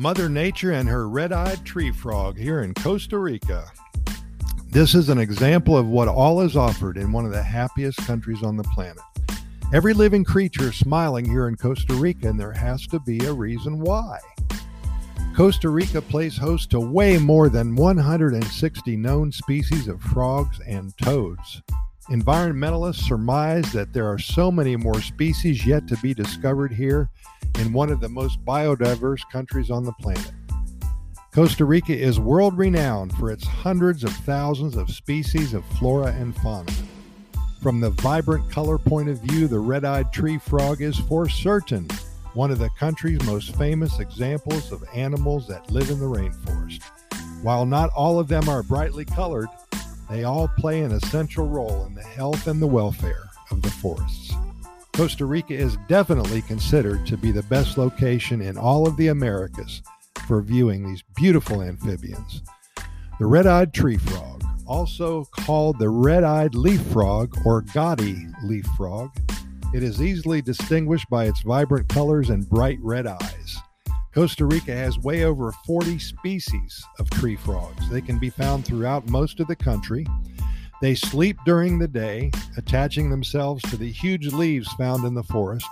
Mother Nature and her red eyed tree frog here in Costa Rica. This is an example of what all is offered in one of the happiest countries on the planet. Every living creature smiling here in Costa Rica, and there has to be a reason why. Costa Rica plays host to way more than 160 known species of frogs and toads. Environmentalists surmise that there are so many more species yet to be discovered here in one of the most biodiverse countries on the planet. Costa Rica is world renowned for its hundreds of thousands of species of flora and fauna. From the vibrant color point of view, the red eyed tree frog is for certain one of the country's most famous examples of animals that live in the rainforest. While not all of them are brightly colored, they all play an essential role in the health and the welfare of the forests. Costa Rica is definitely considered to be the best location in all of the Americas for viewing these beautiful amphibians. The red eyed tree frog, also called the red eyed leaf frog or gaudy leaf frog, it is easily distinguished by its vibrant colors and bright red eyes. Costa Rica has way over 40 species of tree frogs. They can be found throughout most of the country. They sleep during the day, attaching themselves to the huge leaves found in the forest.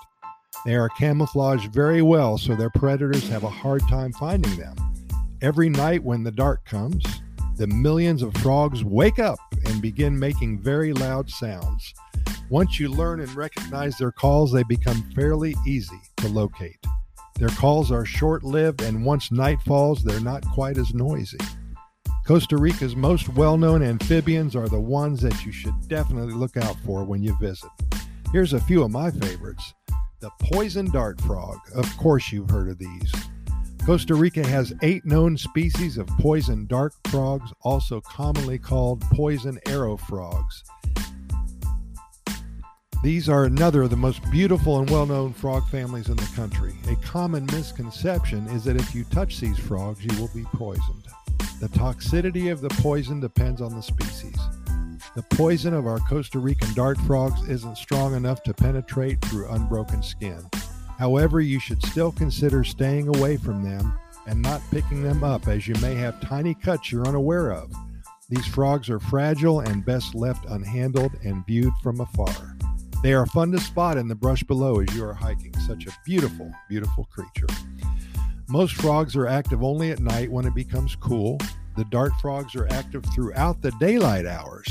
They are camouflaged very well, so their predators have a hard time finding them. Every night when the dark comes, the millions of frogs wake up and begin making very loud sounds. Once you learn and recognize their calls, they become fairly easy to locate. Their calls are short lived, and once night falls, they're not quite as noisy. Costa Rica's most well known amphibians are the ones that you should definitely look out for when you visit. Here's a few of my favorites. The poison dart frog. Of course, you've heard of these. Costa Rica has eight known species of poison dart frogs, also commonly called poison arrow frogs. These are another of the most beautiful and well known frog families in the country. A common misconception is that if you touch these frogs, you will be poisoned. The toxicity of the poison depends on the species. The poison of our Costa Rican dart frogs isn't strong enough to penetrate through unbroken skin. However, you should still consider staying away from them and not picking them up as you may have tiny cuts you're unaware of. These frogs are fragile and best left unhandled and viewed from afar. They are fun to spot in the brush below as you are hiking. Such a beautiful, beautiful creature. Most frogs are active only at night when it becomes cool. The dart frogs are active throughout the daylight hours.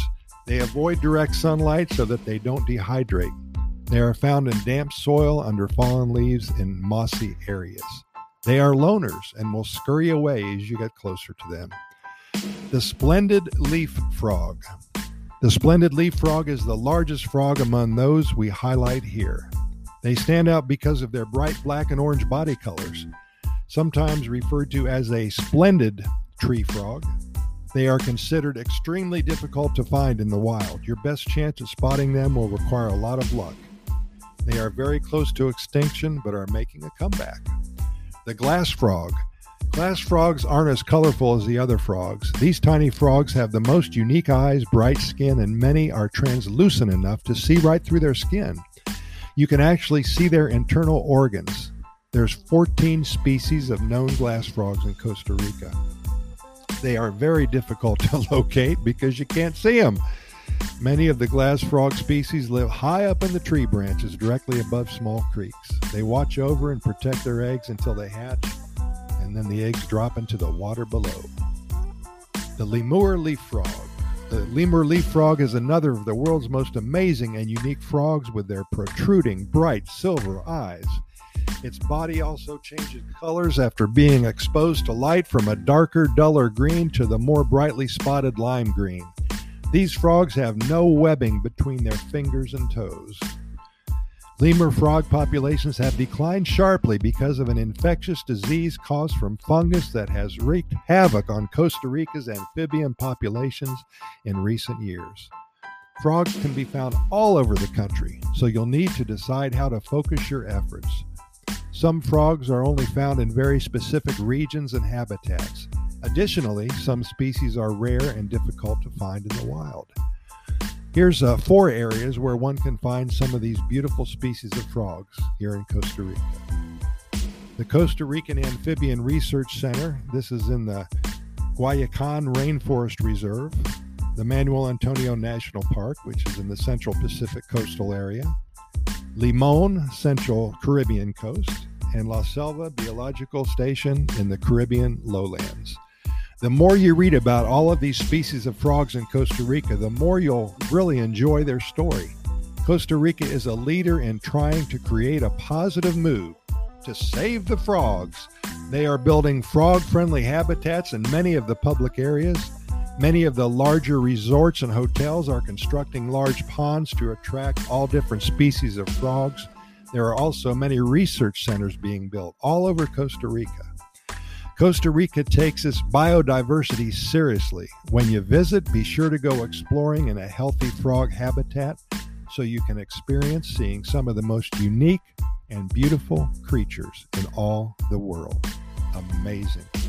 They avoid direct sunlight so that they don't dehydrate. They are found in damp soil under fallen leaves in mossy areas. They are loners and will scurry away as you get closer to them. The splendid leaf frog. The splendid leaf frog is the largest frog among those we highlight here. They stand out because of their bright black and orange body colors sometimes referred to as a splendid tree frog. They are considered extremely difficult to find in the wild. Your best chance at spotting them will require a lot of luck. They are very close to extinction but are making a comeback. The glass frog. Glass frogs aren't as colorful as the other frogs. These tiny frogs have the most unique eyes, bright skin, and many are translucent enough to see right through their skin. You can actually see their internal organs. There's 14 species of known glass frogs in Costa Rica. They are very difficult to locate because you can't see them. Many of the glass frog species live high up in the tree branches directly above small creeks. They watch over and protect their eggs until they hatch, and then the eggs drop into the water below. The lemur leaf frog. The lemur leaf frog is another of the world's most amazing and unique frogs with their protruding, bright silver eyes. Its body also changes colors after being exposed to light from a darker, duller green to the more brightly spotted lime green. These frogs have no webbing between their fingers and toes. Lemur frog populations have declined sharply because of an infectious disease caused from fungus that has wreaked havoc on Costa Rica's amphibian populations in recent years. Frogs can be found all over the country, so you'll need to decide how to focus your efforts. Some frogs are only found in very specific regions and habitats. Additionally, some species are rare and difficult to find in the wild. Here's uh, four areas where one can find some of these beautiful species of frogs here in Costa Rica. the Costa Rican Amphibian Research Center. This is in the Guayacan Rainforest Reserve, the Manuel Antonio National Park, which is in the Central Pacific coastal area, Limon, Central Caribbean coast, and La Selva Biological Station in the Caribbean lowlands. The more you read about all of these species of frogs in Costa Rica, the more you'll really enjoy their story. Costa Rica is a leader in trying to create a positive move to save the frogs. They are building frog friendly habitats in many of the public areas. Many of the larger resorts and hotels are constructing large ponds to attract all different species of frogs. There are also many research centers being built all over Costa Rica. Costa Rica takes its biodiversity seriously. When you visit, be sure to go exploring in a healthy frog habitat so you can experience seeing some of the most unique and beautiful creatures in all the world. Amazing.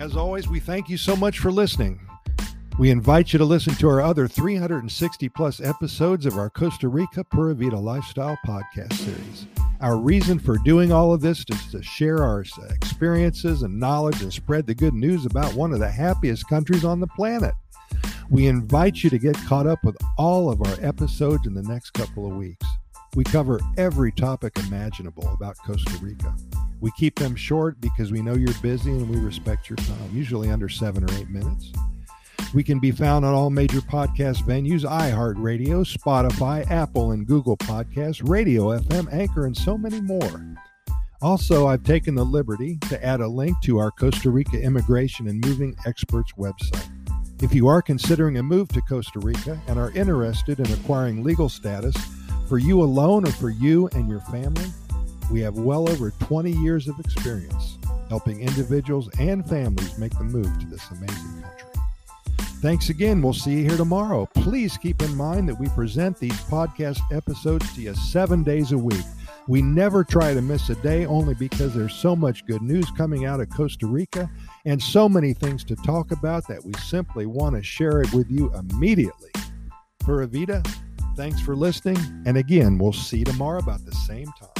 As always, we thank you so much for listening. We invite you to listen to our other 360 plus episodes of our Costa Rica Pura Vida Lifestyle podcast series. Our reason for doing all of this is to share our experiences and knowledge and spread the good news about one of the happiest countries on the planet. We invite you to get caught up with all of our episodes in the next couple of weeks. We cover every topic imaginable about Costa Rica. We keep them short because we know you're busy and we respect your time, usually under seven or eight minutes. We can be found on all major podcast venues iHeartRadio, Spotify, Apple, and Google Podcasts, Radio FM, Anchor, and so many more. Also, I've taken the liberty to add a link to our Costa Rica Immigration and Moving Experts website. If you are considering a move to Costa Rica and are interested in acquiring legal status, for you alone or for you and your family, we have well over 20 years of experience helping individuals and families make the move to this amazing country. Thanks again. We'll see you here tomorrow. Please keep in mind that we present these podcast episodes to you seven days a week. We never try to miss a day only because there's so much good news coming out of Costa Rica and so many things to talk about that we simply want to share it with you immediately. Pura Vida, Thanks for listening. And again, we'll see you tomorrow about the same time.